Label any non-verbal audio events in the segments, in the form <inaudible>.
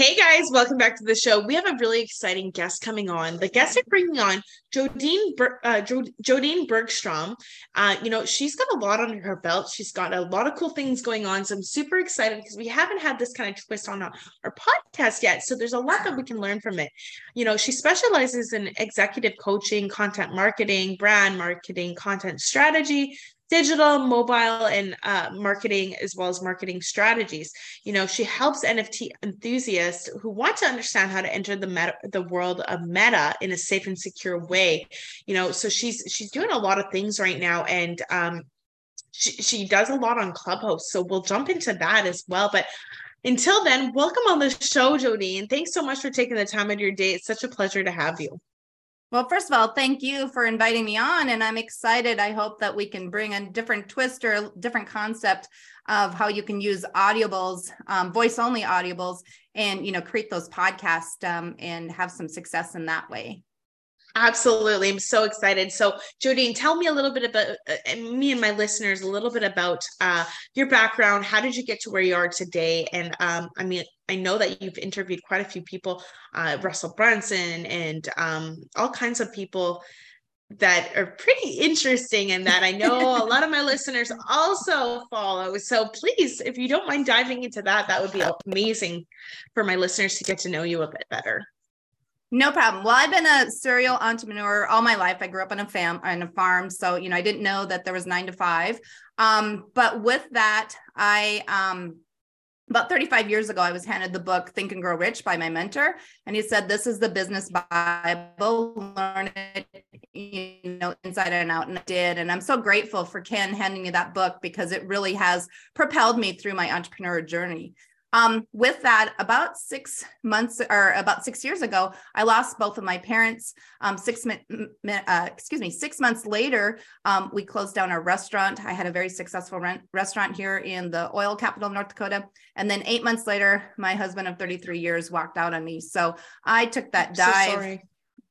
Hey guys, welcome back to the show. We have a really exciting guest coming on. The guest I'm bringing on, Jodeen uh, Jodeen Bergstrom. Uh, you know, she's got a lot under her belt. She's got a lot of cool things going on. So I'm super excited because we haven't had this kind of twist on our, our podcast yet. So there's a lot that we can learn from it. You know, she specializes in executive coaching, content marketing, brand marketing, content strategy, digital, mobile, and uh, marketing, as well as marketing strategies. You know, she helps NFT enthusiasts who want to understand how to enter the meta, the world of Meta in a safe and secure way. You know, so she's she's doing a lot of things right now, and um, she she does a lot on Clubhouse. So we'll jump into that as well, but. Until then, welcome on the show, Jodeen. Thanks so much for taking the time out of your day. It's such a pleasure to have you. Well, first of all, thank you for inviting me on. And I'm excited. I hope that we can bring a different twist or a different concept of how you can use audibles, um, voice only audibles, and you know, create those podcasts um, and have some success in that way. Absolutely. I'm so excited. So, Jodeen, tell me a little bit about uh, me and my listeners a little bit about uh, your background. How did you get to where you are today? And um, I mean, I know that you've interviewed quite a few people, uh, Russell Brunson, and um, all kinds of people that are pretty interesting and that I know a lot of my listeners also follow. So please, if you don't mind diving into that, that would be amazing for my listeners to get to know you a bit better. No problem. Well, I've been a serial entrepreneur all my life. I grew up on a fam on a farm, so you know I didn't know that there was nine to five. Um, but with that, I um, about 35 years ago, I was handed the book Think and Grow Rich by my mentor, and he said, "This is the business Bible. Learn it, you know, inside and out." And I did, and I'm so grateful for Ken handing me that book because it really has propelled me through my entrepreneur journey. Um, with that, about six months or about six years ago, I lost both of my parents. Um, six, uh, excuse me, six months later, um, we closed down our restaurant. I had a very successful rent- restaurant here in the oil capital of North Dakota. And then eight months later, my husband of 33 years walked out on me. So I took that dive. So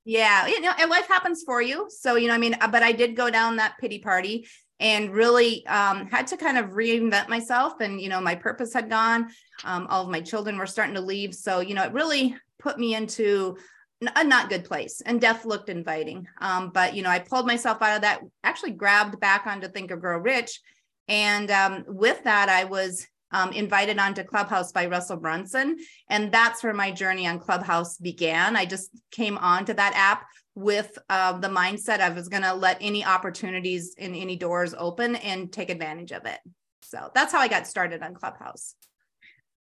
yeah, you know, and life happens for you. So, you know, I mean, but I did go down that pity party and really um, had to kind of reinvent myself. And, you know, my purpose had gone. Um, all of my children were starting to leave. So, you know, it really put me into a not good place and death looked inviting. Um, but, you know, I pulled myself out of that, actually grabbed back onto Think or Grow Rich. And um, with that, I was um, invited onto Clubhouse by Russell Brunson. And that's where my journey on Clubhouse began. I just came onto that app with uh, the mindset of is going to let any opportunities in any doors open and take advantage of it. So that's how I got started on Clubhouse.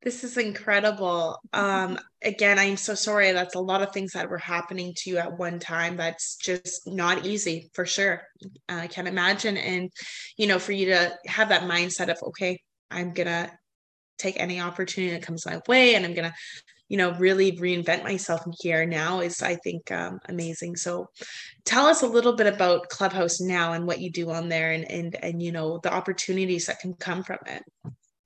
This is incredible. Um, again, I'm so sorry. That's a lot of things that were happening to you at one time. That's just not easy for sure. I can't imagine. And, you know, for you to have that mindset of, okay, I'm going to take any opportunity that comes my way and I'm going to you know really reinvent myself here now is i think um, amazing. So tell us a little bit about clubhouse now and what you do on there and and and you know the opportunities that can come from it.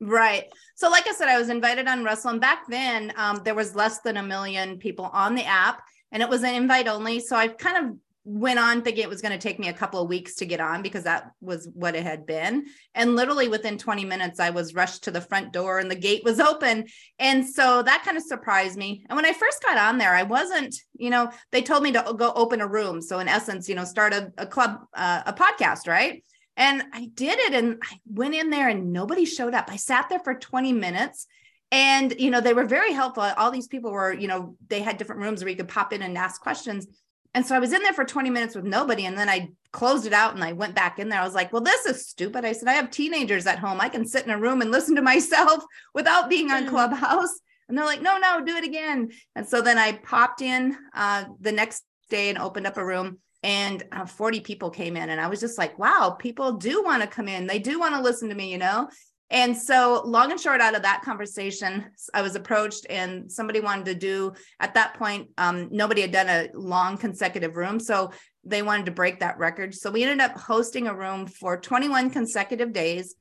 Right. So like i said i was invited on russell and back then um, there was less than a million people on the app and it was an invite only. So I've kind of went on thinking it was going to take me a couple of weeks to get on because that was what it had been. And literally within 20 minutes, I was rushed to the front door and the gate was open. And so that kind of surprised me. And when I first got on there, I wasn't, you know, they told me to go open a room. So in essence, you know, start a, a club, uh, a podcast, right? And I did it and I went in there and nobody showed up. I sat there for 20 minutes and you know they were very helpful all these people were you know they had different rooms where you could pop in and ask questions and so I was in there for 20 minutes with nobody. And then I closed it out and I went back in there. I was like, well, this is stupid. I said, I have teenagers at home. I can sit in a room and listen to <laughs> myself without being on mm. Clubhouse. And they're like, no, no, do it again. And so then I popped in uh, the next day and opened up a room and uh, 40 people came in. And I was just like, wow, people do want to come in. They do want to listen to me, you know? And so, long and short, out of that conversation, I was approached, and somebody wanted to do at that point. Um, nobody had done a long consecutive room, so they wanted to break that record. So we ended up hosting a room for 21 consecutive days.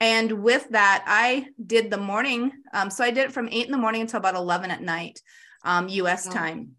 And with that, I did the morning. Um, so I did it from eight in the morning until about 11 at night, um, US wow. time.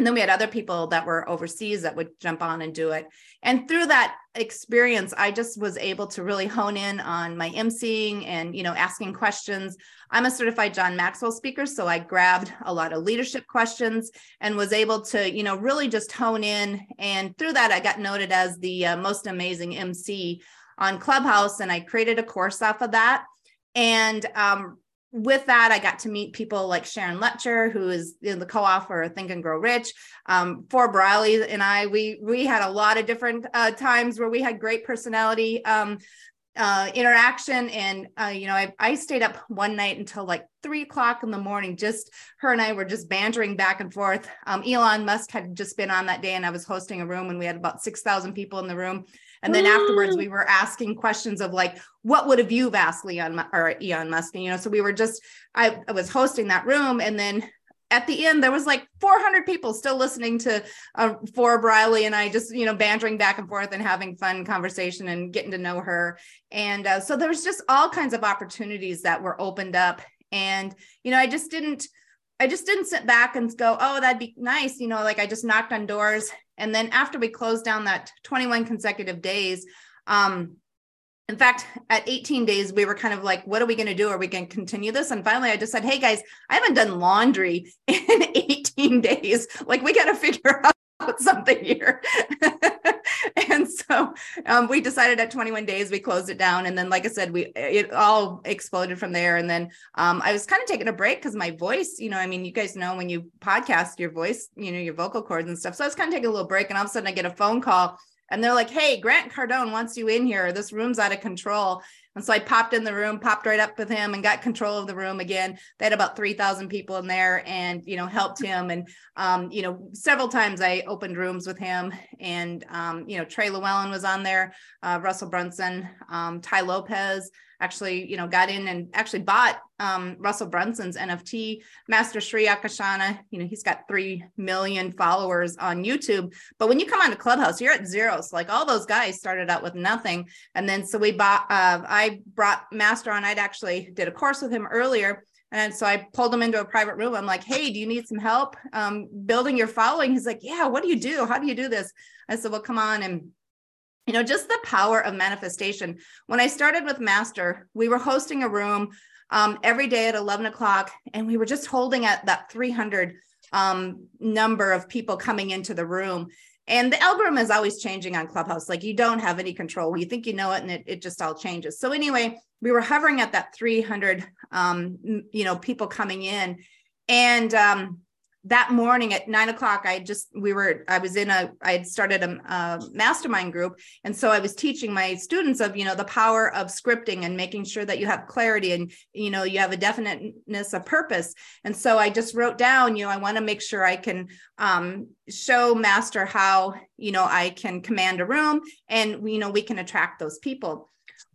And then we had other people that were overseas that would jump on and do it. And through that experience, I just was able to really hone in on my emceeing and, you know, asking questions. I'm a certified John Maxwell speaker, so I grabbed a lot of leadership questions and was able to, you know, really just hone in. And through that, I got noted as the uh, most amazing MC on Clubhouse, and I created a course off of that. And um, with that, I got to meet people like Sharon Lechter, who is the co-author of Think and Grow Rich. Um, Forbes Riley and I, we we had a lot of different uh, times where we had great personality um, uh, interaction, and uh, you know, I, I stayed up one night until like three o'clock in the morning. Just her and I were just bantering back and forth. Um, Elon Musk had just been on that day, and I was hosting a room, and we had about six thousand people in the room. And then afterwards, we were asking questions of like, what would have you asked Leon or Elon Musk? And, you know, so we were just, I, I was hosting that room. And then at the end, there was like 400 people still listening to uh, Forbes Riley and I just, you know, bantering back and forth and having fun conversation and getting to know her. And uh, so there was just all kinds of opportunities that were opened up. And, you know, I just didn't, I just didn't sit back and go, oh, that'd be nice. You know, like I just knocked on doors and then after we closed down that 21 consecutive days, um, in fact, at 18 days, we were kind of like, what are we going to do? Are we going to continue this? And finally, I just said, hey guys, I haven't done laundry <laughs> in 18 days. Like, we got to figure <laughs> out something here. <laughs> <laughs> and so um, we decided at 21 days we closed it down, and then like I said, we it all exploded from there. And then um, I was kind of taking a break because my voice, you know, I mean, you guys know when you podcast, your voice, you know, your vocal cords and stuff. So I was kind of taking a little break, and all of a sudden I get a phone call. And they're like, hey, Grant Cardone wants you in here. This room's out of control. And so I popped in the room, popped right up with him and got control of the room again. They had about 3,000 people in there and, you know, helped him. And, um, you know, several times I opened rooms with him and, um, you know, Trey Lewellen was on there, uh, Russell Brunson, um, Tai Lopez, actually, you know, got in and actually bought um, Russell Brunson's NFT, Master Sri Akarshana. You know, he's got 3 million followers on YouTube. But when you come on to Clubhouse, you're at zero. So, like all those guys started out with nothing. And then, so we bought, uh, I brought Master on. I'd actually did a course with him earlier. And so I pulled him into a private room. I'm like, hey, do you need some help um, building your following? He's like, yeah, what do you do? How do you do this? I said, well, come on and you know, just the power of manifestation. When I started with Master, we were hosting a room um, every day at 11 o'clock, and we were just holding at that 300 um, number of people coming into the room. And the algorithm is always changing on Clubhouse. Like you don't have any control. You think you know it, and it, it just all changes. So anyway, we were hovering at that 300, um, you know, people coming in, and um, that morning at nine o'clock, I just, we were, I was in a, I had started a, a, mastermind group. And so I was teaching my students of, you know, the power of scripting and making sure that you have clarity and, you know, you have a definiteness of purpose. And so I just wrote down, you know, I want to make sure I can um, show master how, you know, I can command a room and, you know, we can attract those people.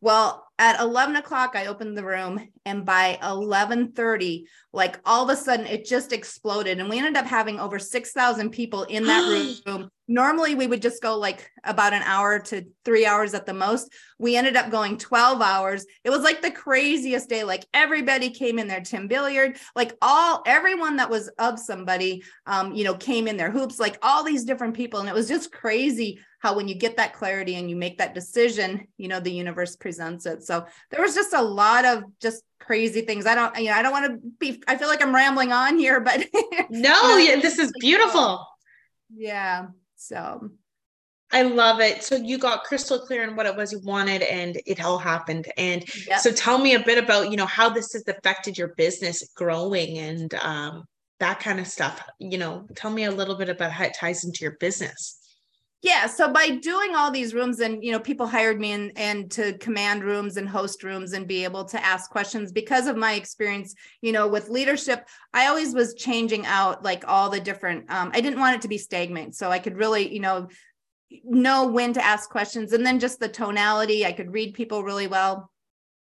Well, at 11 o'clock, I opened the room, and by 11:30, like all of a sudden, it just exploded, and we ended up having over 6,000 people in that <gasps> room. Normally we would just go like about an hour to three hours at the most. We ended up going 12 hours. It was like the craziest day. Like everybody came in there tim billiard. Like all everyone that was of somebody um you know came in their hoops. Like all these different people and it was just crazy how when you get that clarity and you make that decision you know the universe presents it so there was just a lot of just crazy things i don't you know i don't want to be i feel like i'm rambling on here but <laughs> no <laughs> you know, this is beautiful yeah so I love it. So you got crystal clear on what it was you wanted and it all happened. And yep. so tell me a bit about, you know, how this has affected your business growing and um, that kind of stuff. You know, tell me a little bit about how it ties into your business yeah so by doing all these rooms and you know people hired me and and to command rooms and host rooms and be able to ask questions because of my experience you know with leadership i always was changing out like all the different um, i didn't want it to be stagnant so i could really you know know when to ask questions and then just the tonality i could read people really well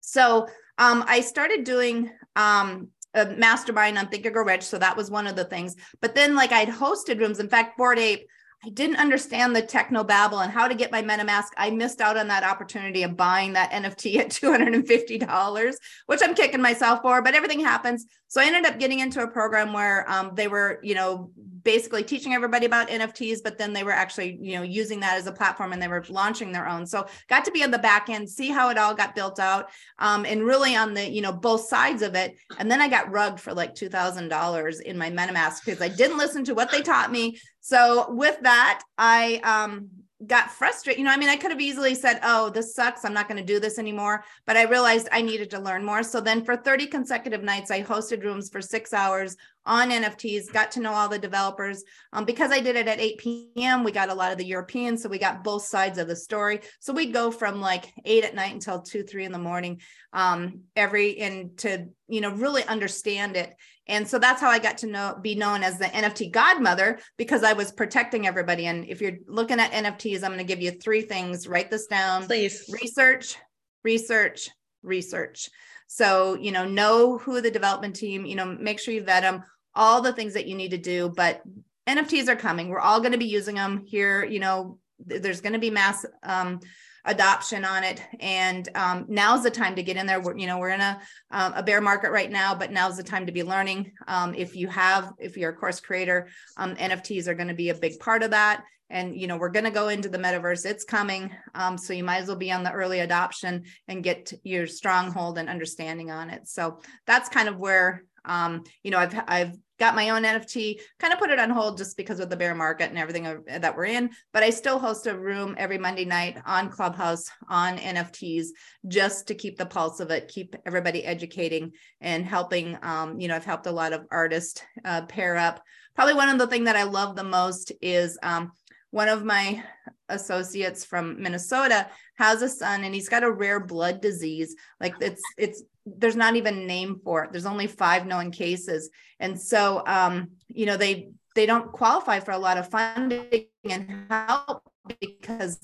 so Um, I started doing um, a mastermind on Think and Grow Rich. So that was one of the things. But then, like, I'd hosted rooms. In fact, Bored Ape, I didn't understand the techno babble and how to get my MetaMask. I missed out on that opportunity of buying that NFT at $250, which I'm kicking myself for, but everything happens. So I ended up getting into a program where um, they were, you know, basically teaching everybody about NFTs, but then they were actually, you know, using that as a platform and they were launching their own. So got to be on the back end, see how it all got built out, um, and really on the, you know, both sides of it. And then I got rugged for like two thousand dollars in my MetaMask because I didn't listen to what they taught me. So with that, I um, got frustrated. You know, I mean, I could have easily said, oh, this sucks. I'm not going to do this anymore. But I realized I needed to learn more. So then for 30 consecutive nights, I hosted rooms for six hours on NFTs, got to know all the developers. Um, because I did it at 8 p.m., we got a lot of the Europeans. So we got both sides of the story. So we'd go from like eight at night until two, three in the morning, um, every, and to, you know, really understand it. And so that's how I got to know, be known as the NFT godmother because I was protecting everybody. And if you're looking at NFTs, I'm going to give you three things. Write this down. Please. Research, research, research. So, you know, know who the development team, you know, make sure you vet them, all the things that you need to do. But NFTs are coming. We're all going to be using them here. You know, there's going to be mass um, adoption on it. And um, now's the time to get in there. We're, you know, we're in a, um, a bear market right now, but now's the time to be learning. Um, if you have, if you're a course creator, um, NFTs are going to be a big part of that. And, you know, we're going to go into the metaverse. It's coming. Um, so you might as well be on the early adoption and get your stronghold and understanding on it. So that's kind of where um, you know, I've I've got my own NFT, kind of put it on hold just because of the bear market and everything that we're in. But I still host a room every Monday night on Clubhouse on NFTs just to keep the pulse of it, keep everybody educating and helping. Um, you know, I've helped a lot of artists uh, pair up. Probably one of the things that I love the most is um, one of my associates from Minnesota has a son and he's got a rare blood disease. Like it's it's there's not even a name for it. There's only five known cases. And so, um, you know, they, they don't qualify for a lot of funding and help because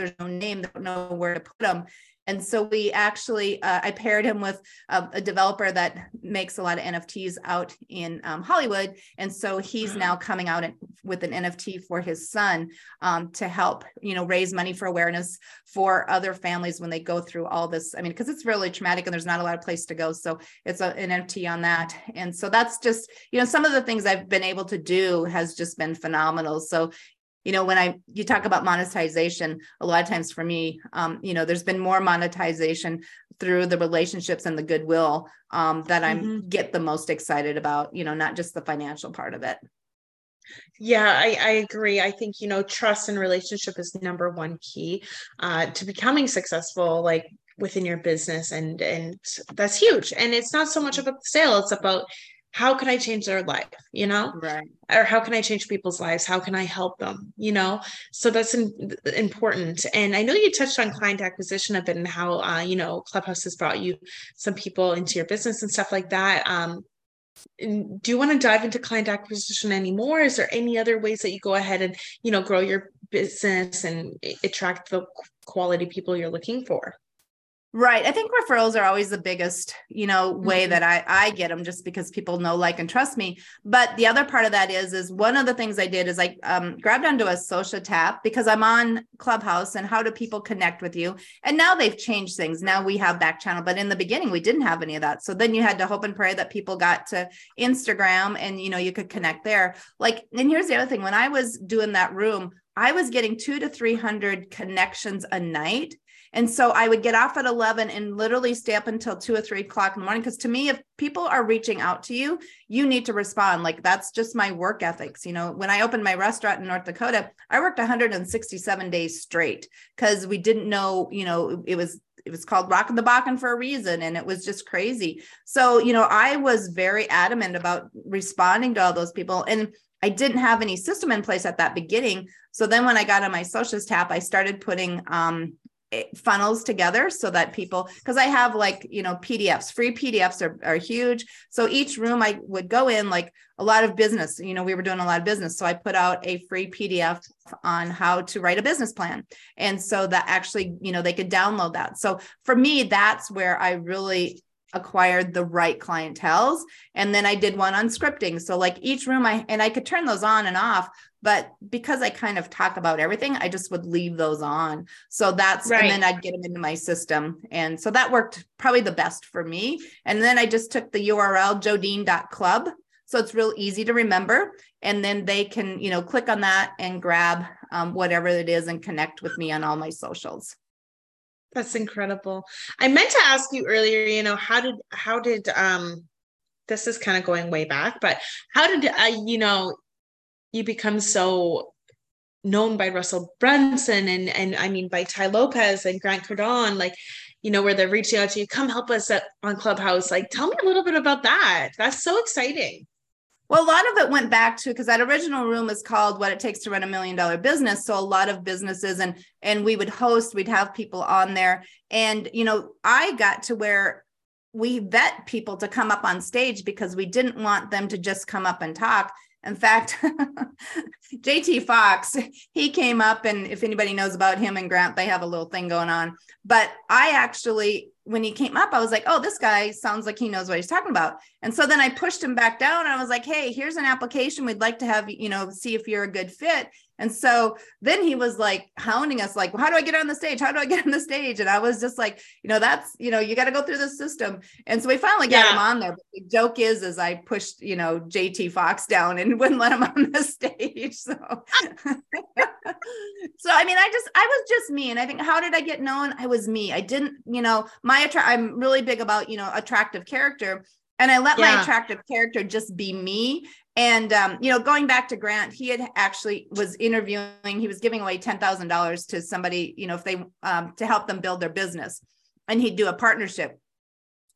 there's no name, they don't know where to put them. And so we actually, uh, I paired him with a, a, developer that makes a lot of NFTs out in um, Hollywood. And so he's now coming out with an NFT for his son um, to help, you know, raise money for awareness for other families when they go through all this. I mean, because it's really traumatic and there's not a lot of place to go. So it's a, an NFT on that. And so that's just, you know, some of the things I've been able to do has just been phenomenal. So, you know when i you talk about monetization a lot of times for me um, you know there's been more monetization through the relationships and the goodwill um, that i'm mm-hmm. get the most excited about you know not just the financial part of it. Yeah I, I agree. I think you know trust and relationship is number one key uh, to becoming successful like within your business and and that's huge. And it's not so much about the sale it's about how can I change their life, you know? Right. Or how can I change people's lives? How can I help them, you know? So that's in, important. And I know you touched on client acquisition a bit and how, uh, you know, Clubhouse has brought you some people into your business and stuff like that. Um, do you want to dive into client acquisition anymore? Is there any other ways that you go ahead and, you know, grow your business and attract the quality people you're looking for? Right. I think referrals are always the biggest, you know, way mm-hmm. that I I get them just because people know, like, and trust me. But the other part of that is, is one of the things I did is I um, grabbed onto a social tap because I'm on Clubhouse and how do people connect with you? And now they've changed things. Now we have back channel, but in the beginning we didn't have any of that. So then you had to hope and pray that people got to Instagram and you know you could connect there. Like, and here's the other thing: when I was doing that room, I was getting two to three hundred connections a night and so I would get off at 11 and literally stay up until two or three o'clock in the morning. Because to me, if people are reaching out to you, you need to respond. Like that's just my work ethics. You know, when I opened my restaurant in North Dakota, I worked 167 days straight because we didn't know, you know, it was it was called Rockin' the Bakken for a reason. And it was just crazy. So, you know, I was very adamant about responding to all those people. And I didn't have any system in place at that beginning. So then when I got on my socials tap, I started putting um, funnels together so that people because i have like you know pdfs free pdfs are, are huge. So each room i would go in like a lot of business you know we were doing a lot of business. So i put out a free pdf on how to write a business plan. And so that actually you know they could download that. So for me that's where i really acquired the right clientels. And then I did one on scripting. So like each room I and I could turn those on and off, but because I kind of talk about everything, I just would leave those on. So that's right. and then I'd get them into my system. And so that worked probably the best for me. And then I just took the URL jodeen.club. So it's real easy to remember. And then they can, you know, click on that and grab um, whatever it is and connect with me on all my socials. That's incredible. I meant to ask you earlier, you know, how did how did um this is kind of going way back, but how did uh, you know you become so known by Russell Brunson and and I mean by Tai Lopez and Grant Cardone, like you know where they're reaching out to you, come help us at, on Clubhouse. Like, tell me a little bit about that. That's so exciting. Well, a lot of it went back to because that original room is called "What It Takes to Run a Million Dollar Business." So a lot of businesses and and we would host, we'd have people on there, and you know, I got to where we vet people to come up on stage because we didn't want them to just come up and talk. In fact, <laughs> JT Fox, he came up, and if anybody knows about him and Grant, they have a little thing going on. But I actually when he came up, I was like, oh, this guy sounds like he knows what he's talking about. And so then I pushed him back down and I was like, hey, here's an application. We'd like to have, you know, see if you're a good fit. And so then he was like hounding us, like, well, how do I get on the stage? How do I get on the stage? And I was just like, you know, that's, you know, you got to go through the system. And so we finally got yeah. him on there. But the joke is, is I pushed, you know, JT Fox down and <laughs> wouldn't let him on the stage. So, <laughs> so I mean, I just, I was just me. And I think, how did I get known? I was me. I didn't, you know, my, attra- I'm really big about, you know, attractive character and I let yeah. my attractive character just be me. And um, you know, going back to Grant, he had actually was interviewing. He was giving away ten thousand dollars to somebody, you know, if they um, to help them build their business, and he'd do a partnership.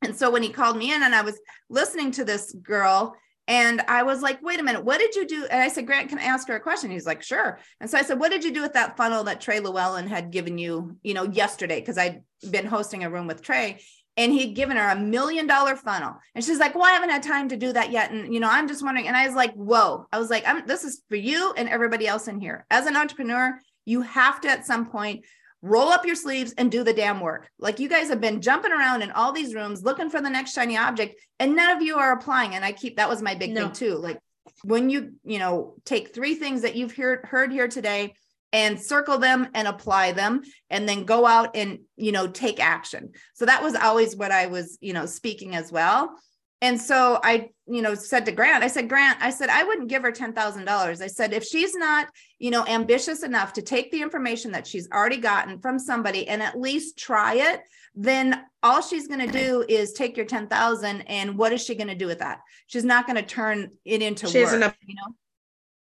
And so when he called me in, and I was listening to this girl, and I was like, wait a minute, what did you do? And I said, Grant, can I ask her a question? He's like, sure. And so I said, what did you do with that funnel that Trey Lewellen had given you, you know, yesterday? Because I'd been hosting a room with Trey and he'd given her a million dollar funnel. And she's like well i haven't had time to do that yet. And you know i'm just wondering. And i was like whoa. I was like i'm this is for you and everybody else in here. As an entrepreneur you have to at some point roll up your sleeves and do the damn work. Like you guys have been jumping around in all these rooms looking for the next shiny object and none of you are applying. And i keep that was my big no. thing too. Like when you you know take three things that you've heard heard here today and circle them and apply them and then go out and you know take action. So that was always what i was you know speaking as well. And so i you know said to grant i said grant i said i wouldn't give her $10000 i said if she's not you know ambitious enough to take the information that she's already gotten from somebody and at least try it then all she's going to do is take your 10000 and what is she going to do with that? She's not going to turn it into she work, you know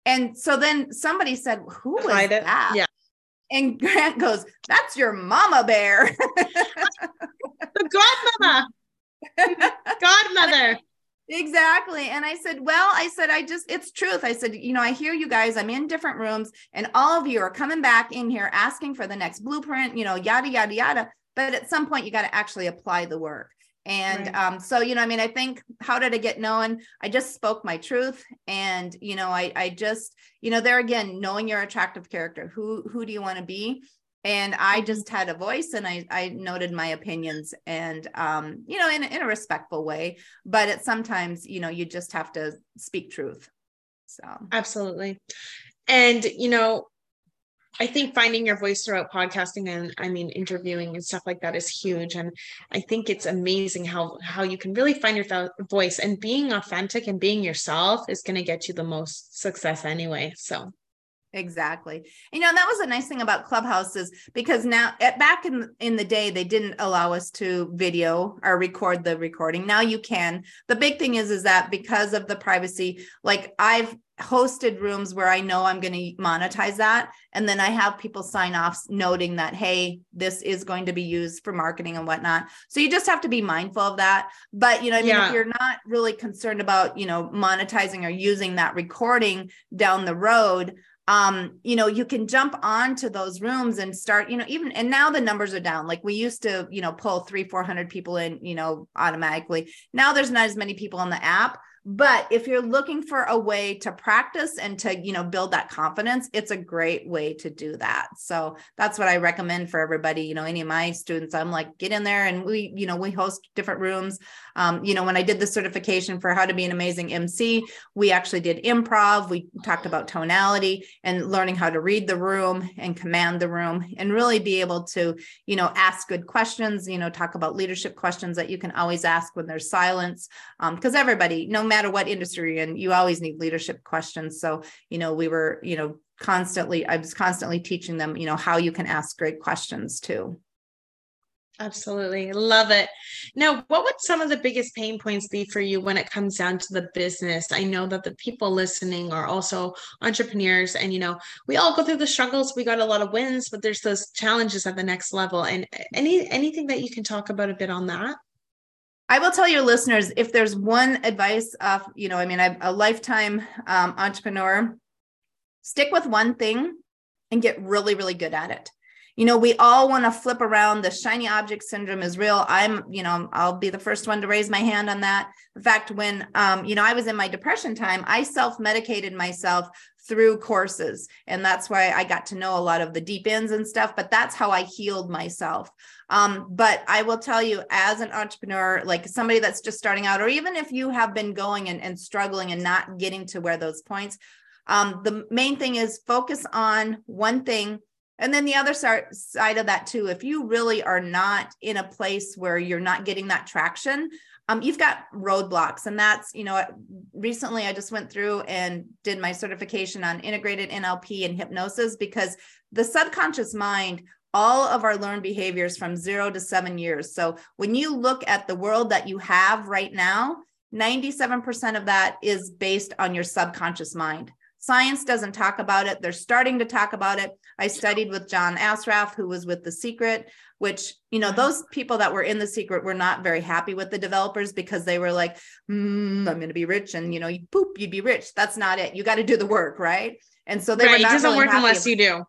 and so then somebody said, Who is that? Yeah. And Grant goes, That's your mama bear. the godmother. <laughs> godmother. Exactly. And I said, Well, I said, I just, it's truth. I said, You know, I hear you guys, I'm in different rooms, and all of you are coming back in here asking for the next blueprint, you know, yada, yada, yada. But at some point, you got to actually apply the work. And right. um, so, you know, I mean, I think how did I get known? I just spoke my truth. And, you know, I, I just, you know, there again, knowing your attractive character, who, who do you want to be? And I mm-hmm. just had a voice and I, I noted my opinions and, um, you know, in, in a respectful way, but it sometimes, you know, you just have to speak truth. So absolutely. And, you know, I think finding your voice throughout podcasting and I mean interviewing and stuff like that is huge. And I think it's amazing how how you can really find your voice and being authentic and being yourself is going to get you the most success anyway so. Exactly. You know that was a nice thing about clubhouses because now at, back in in the day they didn't allow us to video or record the recording. Now you can. The big thing is is that because of the privacy like i've hosted rooms where I know I'm going to monetize that. And then I have people sign off noting that, hey, this is going to be used for marketing and whatnot. So you just have to be mindful of that. But, you know, I mean, yeah. if you're not really concerned about, you know, monetizing or using that recording down the road, um you know you can jump onto those rooms and start you know even and now the numbers are down like we used to you know pull three four hundred people in you know automatically now there's not as many people on the app But if you're looking for a way to practice and to, you know, build that confidence, it's a great way to do that. So that's what I recommend for everybody. You know, any of my students, I'm like, get in there and we, you know, we host different rooms. Um, you know, when I did the certification for how to be an amazing MC, we actually did improv. We talked about tonality and learning how to read the room and command the room and really be able to, you know, ask good questions, you know, talk about leadership questions that you can always ask when there's silence. Because um, everybody, no matter what industry and you always need leadership questions. So, you know, we were, you know, constantly, I was constantly teaching them, you know, how you can ask great questions too. Absolutely. Love it. Now, what would some of the biggest pain points be for you when it comes down to the business? I know that the people listening are also entrepreneurs and you know, we all go through the struggles. We got a lot of wins, but there's those challenges at the next level. And any anything that you can talk about a bit on that? I will tell your listeners if there's one advice of, you know, I mean, I'm a lifetime um, entrepreneur, stick with one thing and get really, really good at it you know we all want to flip around. The shiny object syndrome is real. I'm you know i'll be the first one to raise my hand on that. In fact when um, you know i was in my depression time i self-medicated myself through courses and that's why i got to know a lot of the deep ends and stuff but that's how i healed myself. Um, but i will tell you as an entrepreneur like somebody that's just starting out or even if you have been going and, and struggling and not getting to where those points um, the main thing is focus on one thing and then the other side of that too, if you really are not in a place where you're not getting that traction, um, you've got roadblocks. And that's, you know, recently I just went through and did my certification on integrated NLP and hypnosis because the subconscious mind all of our learned behaviors from zero to seven years. So when you look at the world that you have right now, 97% of that is based on your subconscious mind. Science doesn't talk about it. They're starting to talk about it. I studied with John Assaraf, who was with The Secret, which, you know, those people that were in The Secret were not very happy with the developers because they were like, mm, I'm going to be rich. And, you know, you poop, you'd be rich. That's not it. You got to do the work. Right. And so they right. were not it doesn't really work unless you do.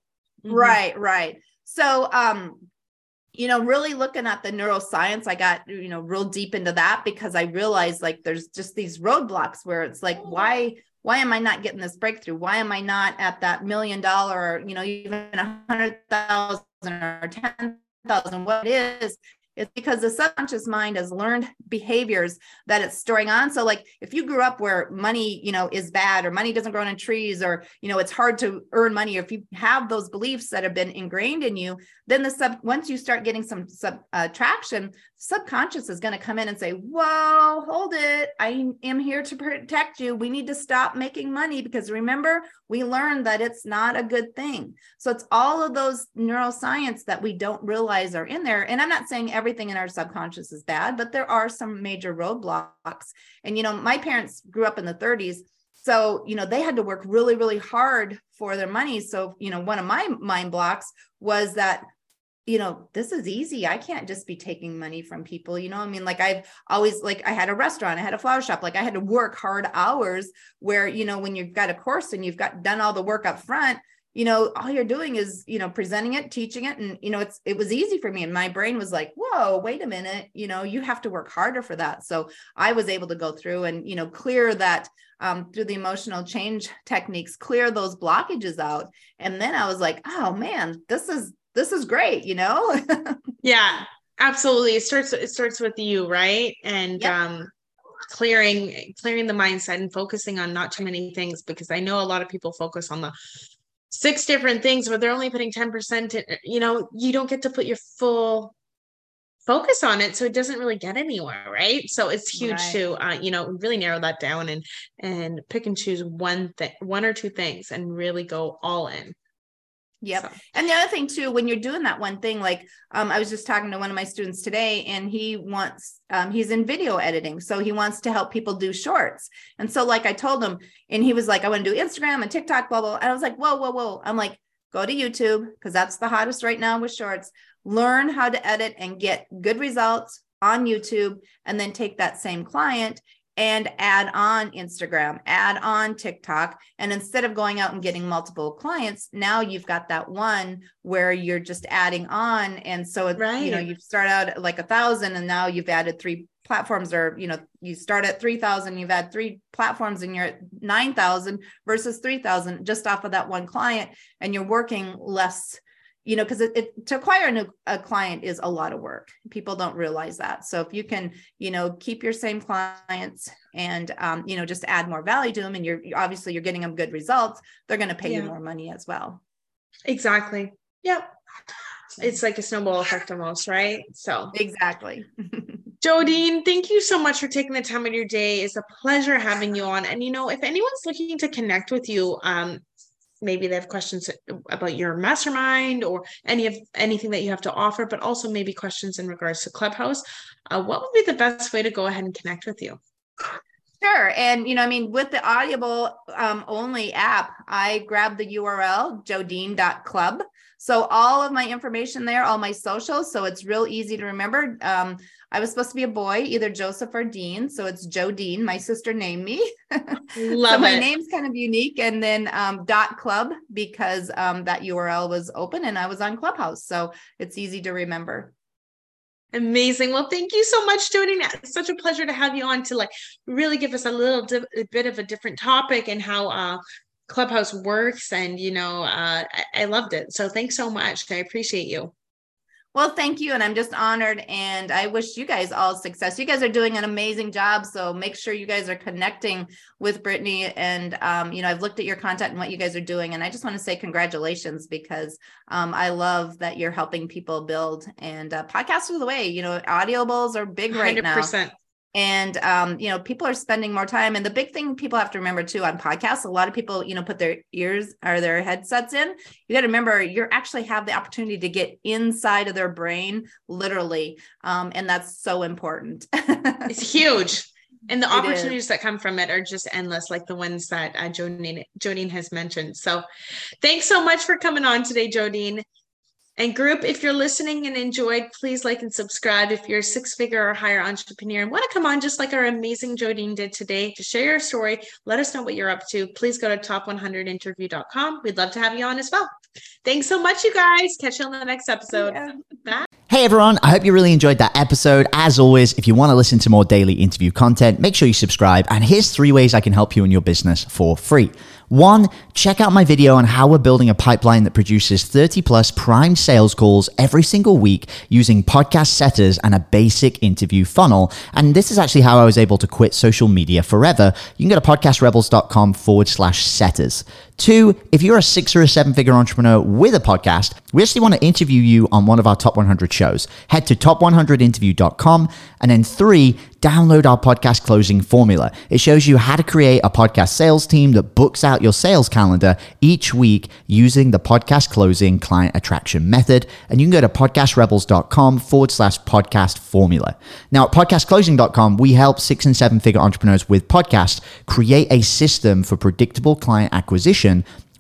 Mm-hmm. Right. Right. So, um, you know, really looking at the neuroscience, I got, you know, real deep into that because I realized like there's just these roadblocks where it's like, why, why am I not getting this breakthrough? Why am I not at that million dollar, or, you know, even a hundred thousand or ten thousand? What it is, it's because the subconscious mind has learned behaviors that it's storing on. So, like if you grew up where money, you know, is bad or money doesn't grow on trees or, you know, it's hard to earn money, or if you have those beliefs that have been ingrained in you, then the sub, once you start getting some sub uh, traction, subconscious is going to come in and say, Whoa, hold it. I am here to protect you. We need to stop making money because remember, we learned that it's not a good thing. So, it's all of those neuroscience that we don't realize are in there. And I'm not saying everything in our subconscious is bad, but there are some major roadblocks. And, you know, my parents grew up in the 30s. So, you know, they had to work really, really hard for their money. So, you know, one of my mind blocks was that you know, this is easy. I can't just be taking money from people. You know, I mean, like I've always like I had a restaurant, I had a flower shop, like I had to work hard hours where, you know, when you've got a course and you've got done all the work up front, you know all you're doing is you know presenting it teaching it and you know it's it was easy for me and my brain was like whoa wait a minute you know you have to work harder for that so i was able to go through and you know clear that um, through the emotional change techniques clear those blockages out and then i was like oh man this is this is great you know? <laughs> Yeah absolutely. It starts it starts with you right? And yep. um clearing clearing the mindset and focusing on not too many things because i know a lot of people focus on the six different things but they're only putting 10% in, you know you don't get to put your full focus on it so it doesn't really get anywhere right? So it's huge right. to uh, you know really narrow that down and and pick and choose one thing one or two things and really go all in Yep. So. And the other thing too, when you're doing that one thing, like um, I was just talking to one of my students today, and he wants um, he's in video editing, so he wants to help people do shorts. And so, like I told him, and he was like, "I want to do Instagram and TikTok, blah blah." And I was like, "Whoa, whoa, whoa!" I'm like, "Go to YouTube because that's the hottest right now with shorts. Learn how to edit and get good results." on YouTube and then take that same client and add on Instagram, add on TikTok. And instead of going out and getting multiple clients, now you've got that one where you're just adding on. And so, it, right. you know, you start out like a thousand and now you've added three, platforms or, you know, you start at 3000, you've had three platforms and you're at 9000 versus 3000 just off of that one client and you're working less you know because it, it, to acquire a new a client is a lot of work. People don't realize that. So if you can you know keep your same clients and um, you know just add more value to them and you're obviously you're getting them good results they're going to pay yeah. you more money as well. Exactly. Yep. It's like a snowball effect almost right? So exactly. <laughs> Jodeen, thank you so much for taking the time of your day. It's a pleasure having you on. And you know, if anyone's looking to connect with you, um, maybe they have questions about your mastermind or any of anything that you have to offer, but also maybe questions in regards to Clubhouse, uh, what would be the best way to go ahead and connect with you? Sure. And, you know, I mean, with the Audible um, only app, I grabbed the URL, jodeen.club. So all of my information there, all my socials. So it's real easy to remember. Um, I was supposed to be a boy, either Joseph or Dean. So it's Joe Dean. My sister named me. <laughs> Love so my it. name's kind of unique. And then um, dot club because um, that URL was open and I was on Clubhouse. So it's easy to remember. Amazing. Well, thank you so much, Jodeen. It's such a pleasure to have you on to like really give us a little di- a bit of a different topic and how uh, Clubhouse works. And, you know, uh, I-, I loved it. So thanks so much. I appreciate you. Well, thank you. And I'm just honored. And I wish you guys all success. You guys are doing an amazing job. So make sure you guys are connecting with Brittany. And, um, you know, I've looked at your content and what you guys are doing. And I just want to say congratulations because um, I love that you're helping people build and uh, podcasts are the way, you know, audibles are big right 100%. now and um, you know people are spending more time. And the big thing people have to remember too on podcasts a lot of people you know put their ears or their headsets in. You got to remember you actually have the opportunity to get inside of their brain literally. Um, and that's so important. <laughs> It's huge. And the it opportunities is. that come from it are just endless like the ones that uh, jodeen jodeen has mentioned. So thanks so much for coming on today jodeen and group, if you're listening and enjoyed, please like and subscribe. If you're a six figure or higher entrepreneur and want to come on, just like our amazing Jodeen did today, to share your story, let us know what you're up to. Please go to top100interview.com. We'd love to have you on as well. Thanks so much, you guys. Catch you on the next episode. Yeah. Bye. Hey everyone, I hope you really enjoyed that episode. As always, if you want to listen to more daily interview content, make sure you subscribe. And here's three ways I can help you in your business for free. One, check out my video on how we're building a pipeline that produces 30 plus prime sales calls every single week using podcast setters and a basic interview funnel. And this is actually how I was able to quit social media forever. You can go to podcastrebels.com forward slash setters. Two, if you're a six or a seven figure entrepreneur with a podcast, we actually want to interview you on one of our top 100 shows. Head to top100interview.com. And then three, download our podcast closing formula. It shows you how to create a podcast sales team that books out your sales calendar each week using the podcast closing client attraction method. And you can go to podcastrebels.com forward slash podcast formula. Now, at podcastclosing.com, we help six and seven figure entrepreneurs with podcasts create a system for predictable client acquisition